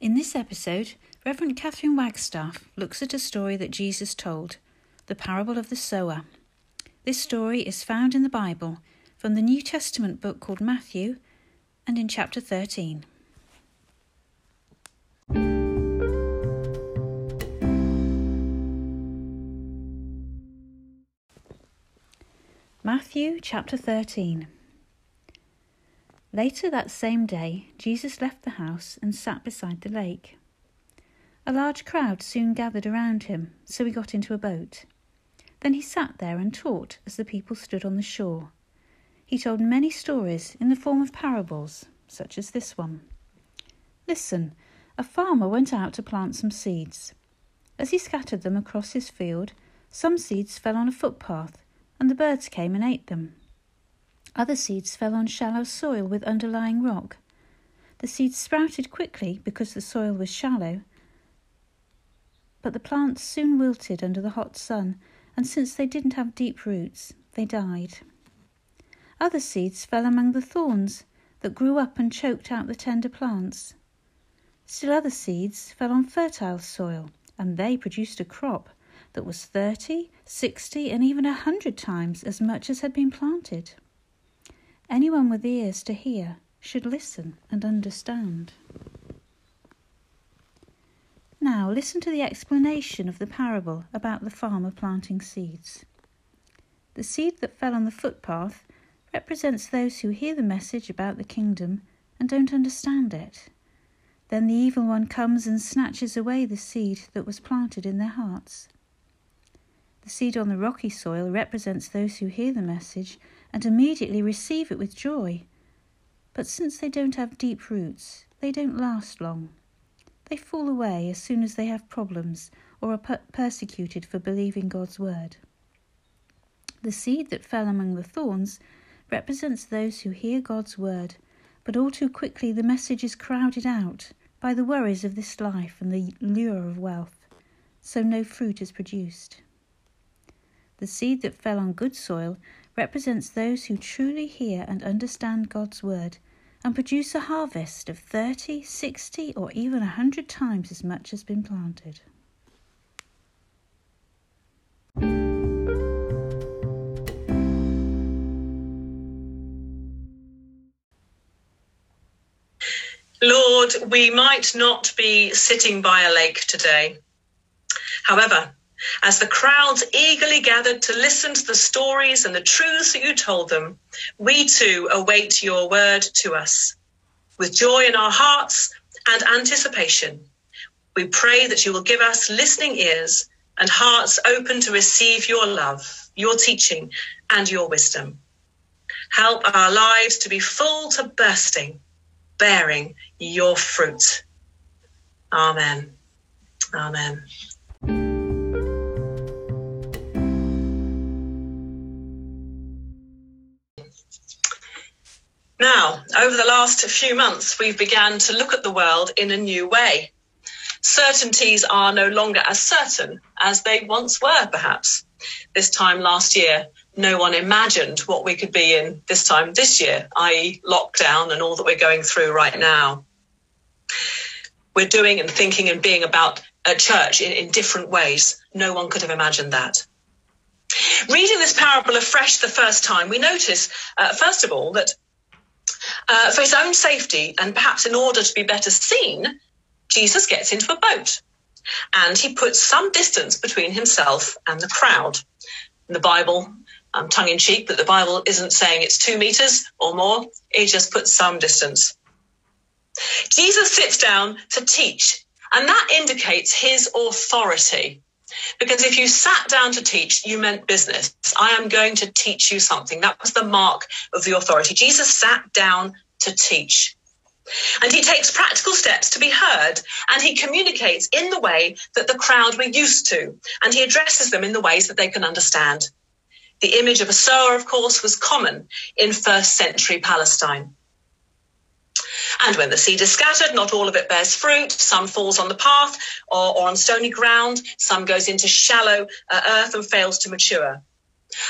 In this episode, Reverend Catherine Wagstaff looks at a story that Jesus told, the parable of the sower. This story is found in the Bible from the New Testament book called Matthew and in chapter 13. Matthew chapter 13. Later that same day, Jesus left the house and sat beside the lake. A large crowd soon gathered around him, so he got into a boat. Then he sat there and taught as the people stood on the shore. He told many stories in the form of parables, such as this one. Listen, a farmer went out to plant some seeds. As he scattered them across his field, some seeds fell on a footpath, and the birds came and ate them. Other seeds fell on shallow soil with underlying rock. The seeds sprouted quickly because the soil was shallow, but the plants soon wilted under the hot sun, and since they didn't have deep roots, they died. Other seeds fell among the thorns that grew up and choked out the tender plants. Still other seeds fell on fertile soil, and they produced a crop that was thirty, sixty, and even a hundred times as much as had been planted. Anyone with ears to hear should listen and understand. Now, listen to the explanation of the parable about the farmer planting seeds. The seed that fell on the footpath represents those who hear the message about the kingdom and don't understand it. Then the evil one comes and snatches away the seed that was planted in their hearts. The seed on the rocky soil represents those who hear the message and immediately receive it with joy. But since they don't have deep roots, they don't last long. They fall away as soon as they have problems or are per- persecuted for believing God's word. The seed that fell among the thorns represents those who hear God's word, but all too quickly the message is crowded out by the worries of this life and the lure of wealth, so no fruit is produced. The seed that fell on good soil represents those who truly hear and understand God's word and produce a harvest of 30, 60, or even a 100 times as much has been planted. Lord, we might not be sitting by a lake today. However, as the crowds eagerly gathered to listen to the stories and the truths that you told them, we too await your word to us. With joy in our hearts and anticipation, we pray that you will give us listening ears and hearts open to receive your love, your teaching, and your wisdom. Help our lives to be full to bursting, bearing your fruit. Amen. Amen. Now, over the last few months, we've begun to look at the world in a new way. Certainties are no longer as certain as they once were, perhaps. This time last year, no one imagined what we could be in this time this year, i.e., lockdown and all that we're going through right now. We're doing and thinking and being about a church in, in different ways. No one could have imagined that. Reading this parable afresh the first time, we notice, uh, first of all, that uh, for his own safety and perhaps in order to be better seen, Jesus gets into a boat and he puts some distance between himself and the crowd. In the Bible, um, tongue in cheek, but the Bible isn't saying it's two meters or more, it just puts some distance. Jesus sits down to teach, and that indicates his authority. Because if you sat down to teach, you meant business. I am going to teach you something. That was the mark of the authority. Jesus sat down to teach. And he takes practical steps to be heard, and he communicates in the way that the crowd were used to, and he addresses them in the ways that they can understand. The image of a sower, of course, was common in first century Palestine. And when the seed is scattered, not all of it bears fruit. Some falls on the path or, or on stony ground. Some goes into shallow uh, earth and fails to mature.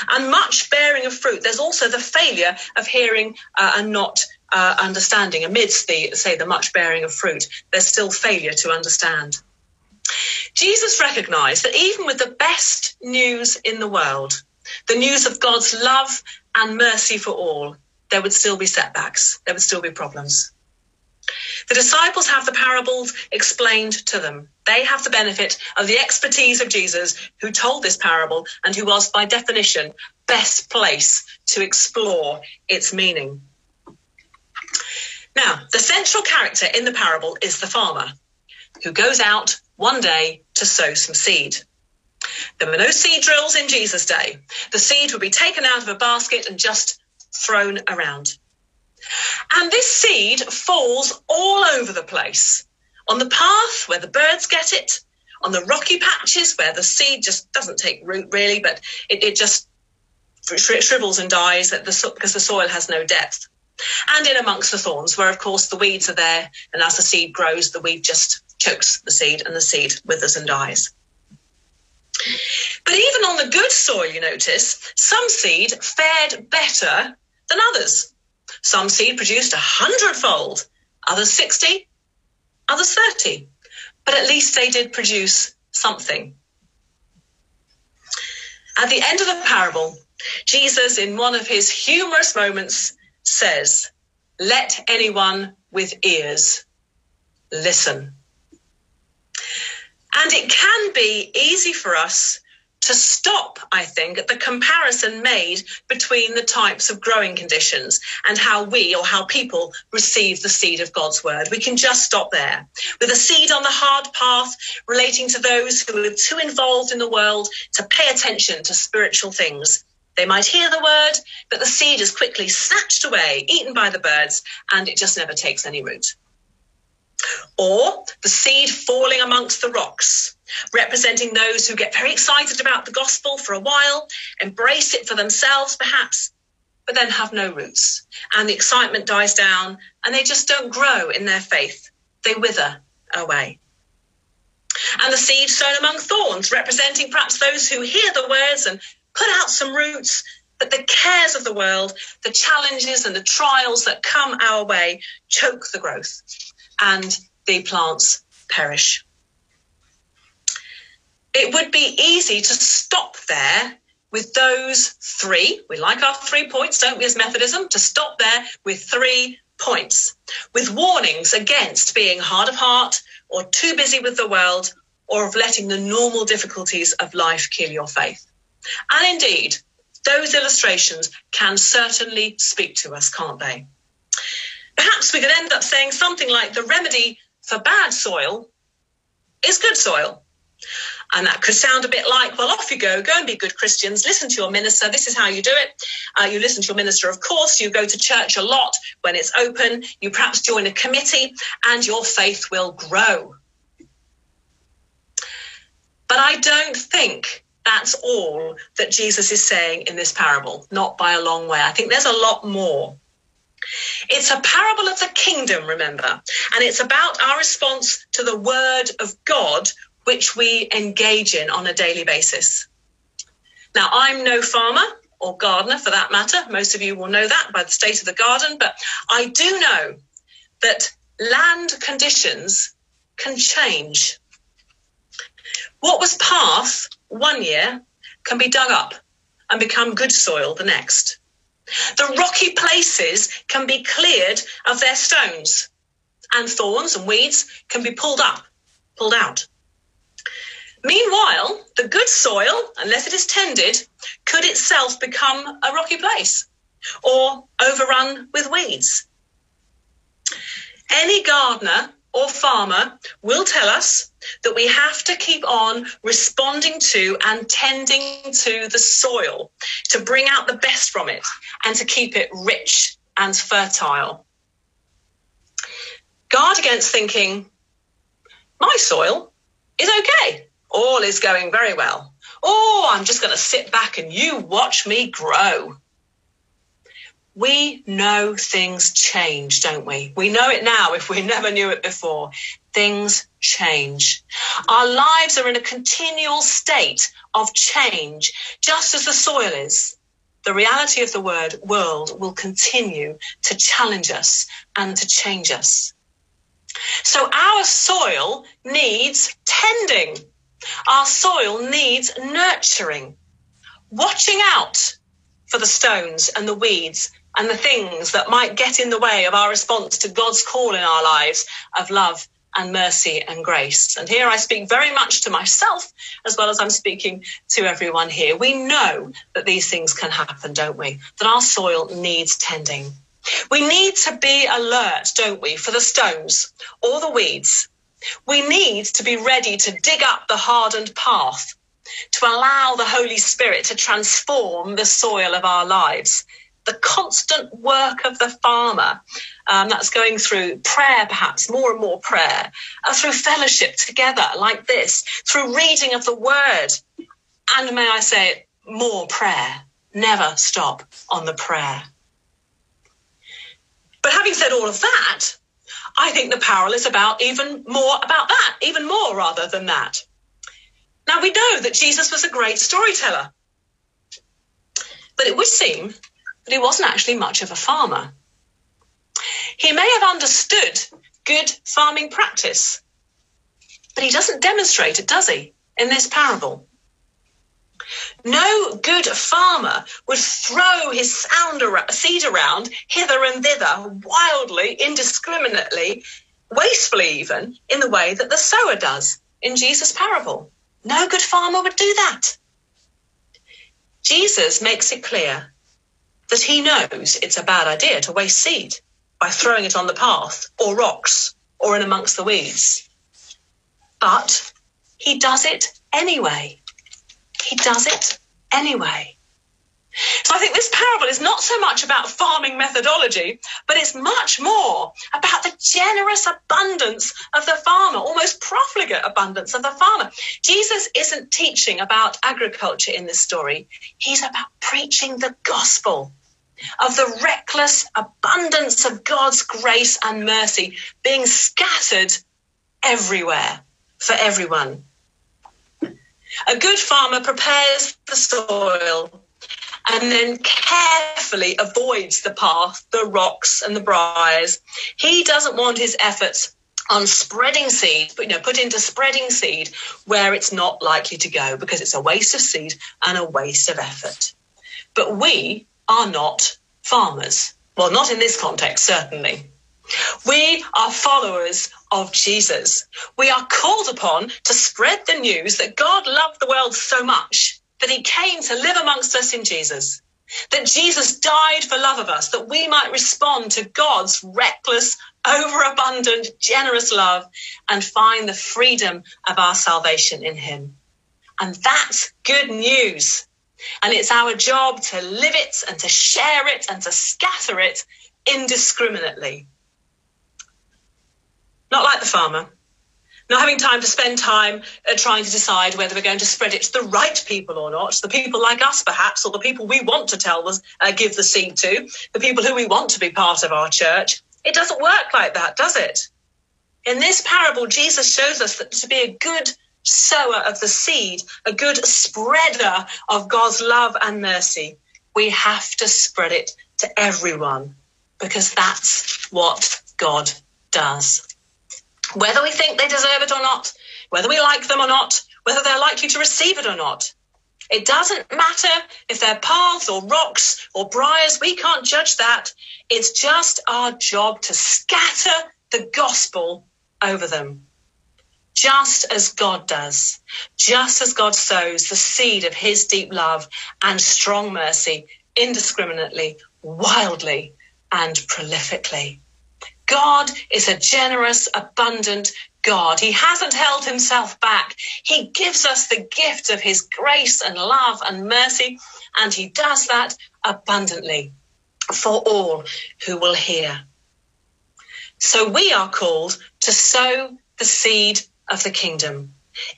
And much bearing of fruit. There's also the failure of hearing uh, and not uh, understanding amidst the, say, the much bearing of fruit. There's still failure to understand. Jesus recognized that even with the best news in the world, the news of God's love and mercy for all, there would still be setbacks, there would still be problems. The disciples have the parables explained to them. They have the benefit of the expertise of Jesus, who told this parable and who was, by definition, best place to explore its meaning. Now, the central character in the parable is the farmer who goes out one day to sow some seed. There were no seed drills in Jesus' day. The seed would be taken out of a basket and just thrown around. And this seed falls all over the place on the path where the birds get it, on the rocky patches where the seed just doesn't take root really, but it, it just shrivels and dies because the soil has no depth. And in amongst the thorns, where of course the weeds are there, and as the seed grows, the weed just chokes the seed and the seed withers and dies. But even on the good soil, you notice, some seed fared better than others. Some seed produced a hundredfold, others 60, others 30. But at least they did produce something. At the end of the parable, Jesus, in one of his humorous moments, says, Let anyone with ears listen. And it can be easy for us to stop, I think, at the comparison made between the types of growing conditions and how we or how people receive the seed of God's word. We can just stop there. With a seed on the hard path relating to those who are too involved in the world to pay attention to spiritual things. They might hear the word, but the seed is quickly snatched away, eaten by the birds, and it just never takes any root. Or the seed falling amongst the rocks, representing those who get very excited about the gospel for a while, embrace it for themselves perhaps, but then have no roots. And the excitement dies down and they just don't grow in their faith. They wither away. And the seed sown among thorns, representing perhaps those who hear the words and put out some roots, but the cares of the world, the challenges and the trials that come our way choke the growth and the plants perish. It would be easy to stop there with those three. We like our three points, don't we, as Methodism? To stop there with three points, with warnings against being hard of heart or too busy with the world or of letting the normal difficulties of life kill your faith. And indeed, those illustrations can certainly speak to us, can't they? Perhaps we could end up saying something like the remedy for bad soil is good soil. And that could sound a bit like, well, off you go, go and be good Christians, listen to your minister. This is how you do it. Uh, you listen to your minister, of course. You go to church a lot when it's open. You perhaps join a committee, and your faith will grow. But I don't think that's all that Jesus is saying in this parable, not by a long way. I think there's a lot more. It's a parable of the kingdom, remember, and it's about our response to the word of God, which we engage in on a daily basis. Now, I'm no farmer or gardener for that matter. Most of you will know that by the state of the garden, but I do know that land conditions can change. What was path one year can be dug up and become good soil the next. The rocky places can be cleared of their stones, and thorns and weeds can be pulled up, pulled out. Meanwhile, the good soil, unless it is tended, could itself become a rocky place or overrun with weeds. Any gardener or farmer will tell us that we have to keep on responding to and tending to the soil to bring out the best from it and to keep it rich and fertile. Guard against thinking, my soil is okay, all is going very well. Oh, I'm just going to sit back and you watch me grow we know things change, don't we? We know it now if we never knew it before. Things change. Our lives are in a continual state of change, just as the soil is. the reality of the word world will continue to challenge us and to change us. So our soil needs tending. Our soil needs nurturing, watching out for the stones and the weeds and the things that might get in the way of our response to God's call in our lives of love and mercy and grace. And here I speak very much to myself as well as I'm speaking to everyone here. We know that these things can happen, don't we? That our soil needs tending. We need to be alert, don't we, for the stones or the weeds. We need to be ready to dig up the hardened path, to allow the Holy Spirit to transform the soil of our lives the constant work of the farmer um, that's going through prayer, perhaps more and more prayer, uh, through fellowship together like this, through reading of the word, and may I say, more prayer. Never stop on the prayer. But having said all of that, I think the parable is about even more about that, even more rather than that. Now we know that Jesus was a great storyteller. But it would seem but he wasn't actually much of a farmer. He may have understood good farming practice, but he doesn't demonstrate it, does he, in this parable? No good farmer would throw his seed around hither and thither wildly, indiscriminately, wastefully even, in the way that the sower does in Jesus' parable. No good farmer would do that. Jesus makes it clear that he knows it's a bad idea to waste seed by throwing it on the path or rocks or in amongst the weeds. But he does it anyway. He does it anyway. So I think this parable is not so much about farming methodology, but it's much more about the generous abundance of the farmer, almost profligate abundance of the farmer. Jesus isn't teaching about agriculture in this story. He's about preaching the gospel of the reckless abundance of God's grace and mercy being scattered everywhere for everyone. A good farmer prepares the soil and then carefully avoids the path, the rocks, and the briars. He doesn't want his efforts on spreading seed, but you know, put into spreading seed where it's not likely to go because it's a waste of seed and a waste of effort. But we are not farmers. Well, not in this context, certainly. We are followers of Jesus. We are called upon to spread the news that God loved the world so much that he came to live amongst us in Jesus. That Jesus died for love of us, that we might respond to God's reckless, overabundant, generous love and find the freedom of our salvation in him. And that's good news. And it's our job to live it and to share it and to scatter it indiscriminately. Not like the farmer, not having time to spend time uh, trying to decide whether we're going to spread it to the right people or not, the people like us perhaps, or the people we want to tell us, uh, give the seed to, the people who we want to be part of our church. It doesn't work like that, does it? In this parable, Jesus shows us that to be a good sower of the seed, a good spreader of God's love and mercy, we have to spread it to everyone because that's what God does. Whether we think they deserve it or not, whether we like them or not, whether they're likely to receive it or not, it doesn't matter if they're paths or rocks or briars, we can't judge that. It's just our job to scatter the gospel over them just as God does, just as God sows the seed of his deep love and strong mercy indiscriminately, wildly, and prolifically. God is a generous, abundant God. He hasn't held himself back. He gives us the gift of his grace and love and mercy, and he does that abundantly for all who will hear. So we are called to sow the seed of the kingdom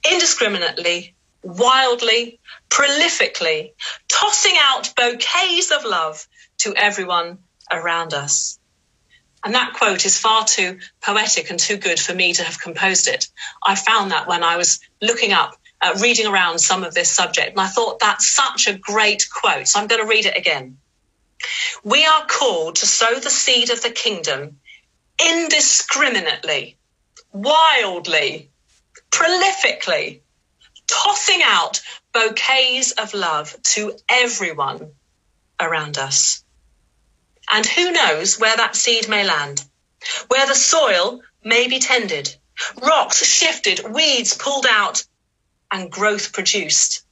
indiscriminately, wildly, prolifically, tossing out bouquets of love to everyone around us. And that quote is far too poetic and too good for me to have composed it. I found that when I was looking up uh, reading around some of this subject, and I thought that's such a great quote. So I'm going to read it again. We are called to sow the seed of the kingdom indiscriminately, wildly, prolifically, tossing out bouquets of love to everyone around us. And who knows where that seed may land, where the soil may be tended, rocks shifted, weeds pulled out, and growth produced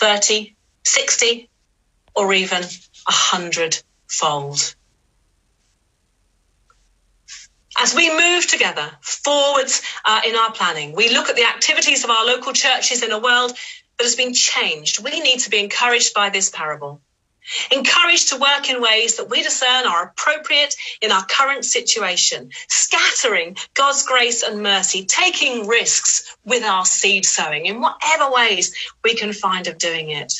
30, 60, or even a hundred fold. As we move together forwards uh, in our planning, we look at the activities of our local churches in a world that has been changed. We need to be encouraged by this parable, encouraged to work in ways that we discern are appropriate in our current situation, scattering God's grace and mercy, taking risks with our seed sowing in whatever ways we can find of doing it.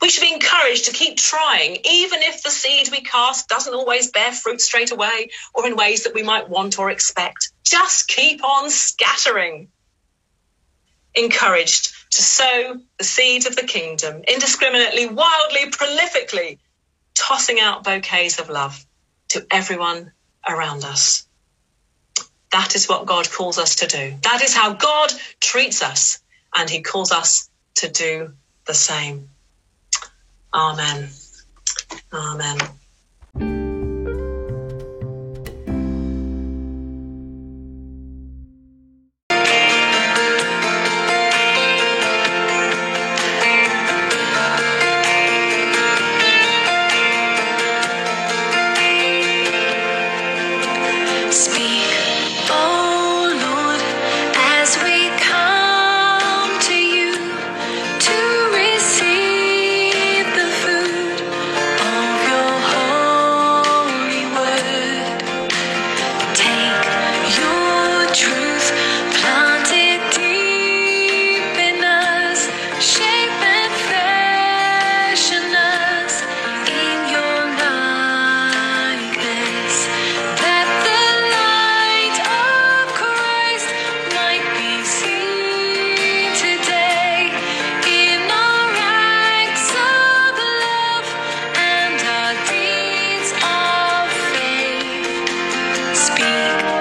We should be encouraged to keep trying, even if the seed we cast doesn't always bear fruit straight away or in ways that we might want or expect. Just keep on scattering. Encouraged to sow the seeds of the kingdom indiscriminately, wildly, prolifically, tossing out bouquets of love to everyone around us. That is what God calls us to do. That is how God treats us, and He calls us to do the same. Amen. Amen. speak.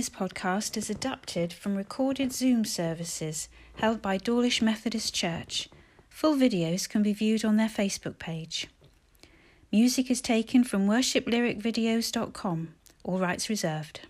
This podcast is adapted from recorded Zoom services held by Dawlish Methodist Church. Full videos can be viewed on their Facebook page. Music is taken from worshiplyricvideos.com, all rights reserved.